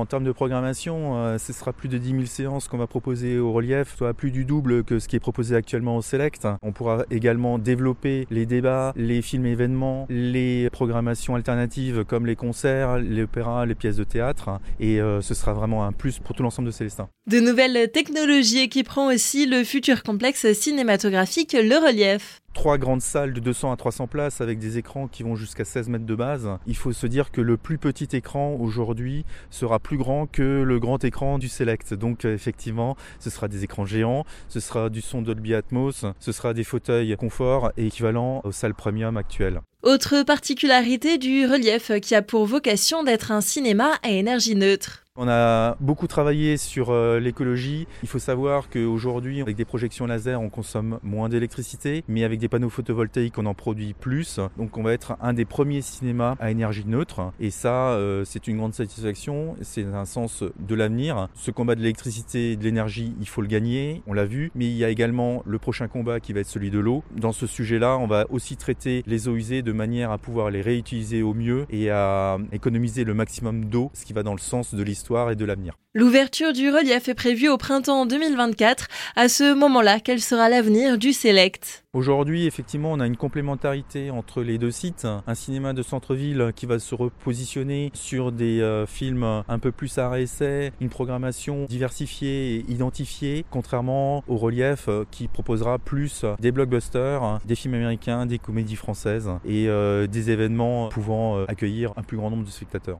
En termes de programmation, euh, ce sera plus de 10 000 séances qu'on va proposer au relief, soit plus du double que ce qui est proposé actuellement au Select. On pourra également développer les débats, les films événements, les programmations alternatives comme les concerts, les opéras, les pièces de théâtre. Et euh, ce sera vraiment un plus pour tout l'ensemble de Célestin. De nouvelles technologies équiperont aussi le futur complexe cinématographique Le Relief trois grandes salles de 200 à 300 places avec des écrans qui vont jusqu'à 16 mètres de base. Il faut se dire que le plus petit écran aujourd'hui sera plus grand que le grand écran du Select. Donc euh, effectivement, ce sera des écrans géants, ce sera du son Dolby Atmos, ce sera des fauteuils confort et équivalents aux salles premium actuelles. Autre particularité du relief qui a pour vocation d'être un cinéma à énergie neutre. On a beaucoup travaillé sur euh, l'écologie. Il faut savoir qu'aujourd'hui, avec des projections laser, on consomme moins d'électricité, mais avec des panneaux photovoltaïques, on en produit plus. Donc on va être un des premiers cinémas à énergie neutre. Et ça, euh, c'est une grande satisfaction. C'est un sens de l'avenir. Ce combat de l'électricité et de l'énergie, il faut le gagner. On l'a vu. Mais il y a également le prochain combat qui va être celui de l'eau. Dans ce sujet-là, on va aussi traiter les eaux usées de manière à pouvoir les réutiliser au mieux et à économiser le maximum d'eau, ce qui va dans le sens de l'histoire et de l'avenir. L'ouverture du relief est prévue au printemps 2024. À ce moment-là, quel sera l'avenir du Select? Aujourd'hui, effectivement, on a une complémentarité entre les deux sites. Un cinéma de centre-ville qui va se repositionner sur des euh, films un peu plus à essai, une programmation diversifiée et identifiée, contrairement au relief euh, qui proposera plus des blockbusters, des films américains, des comédies françaises et euh, des événements pouvant accueillir un plus grand nombre de spectateurs.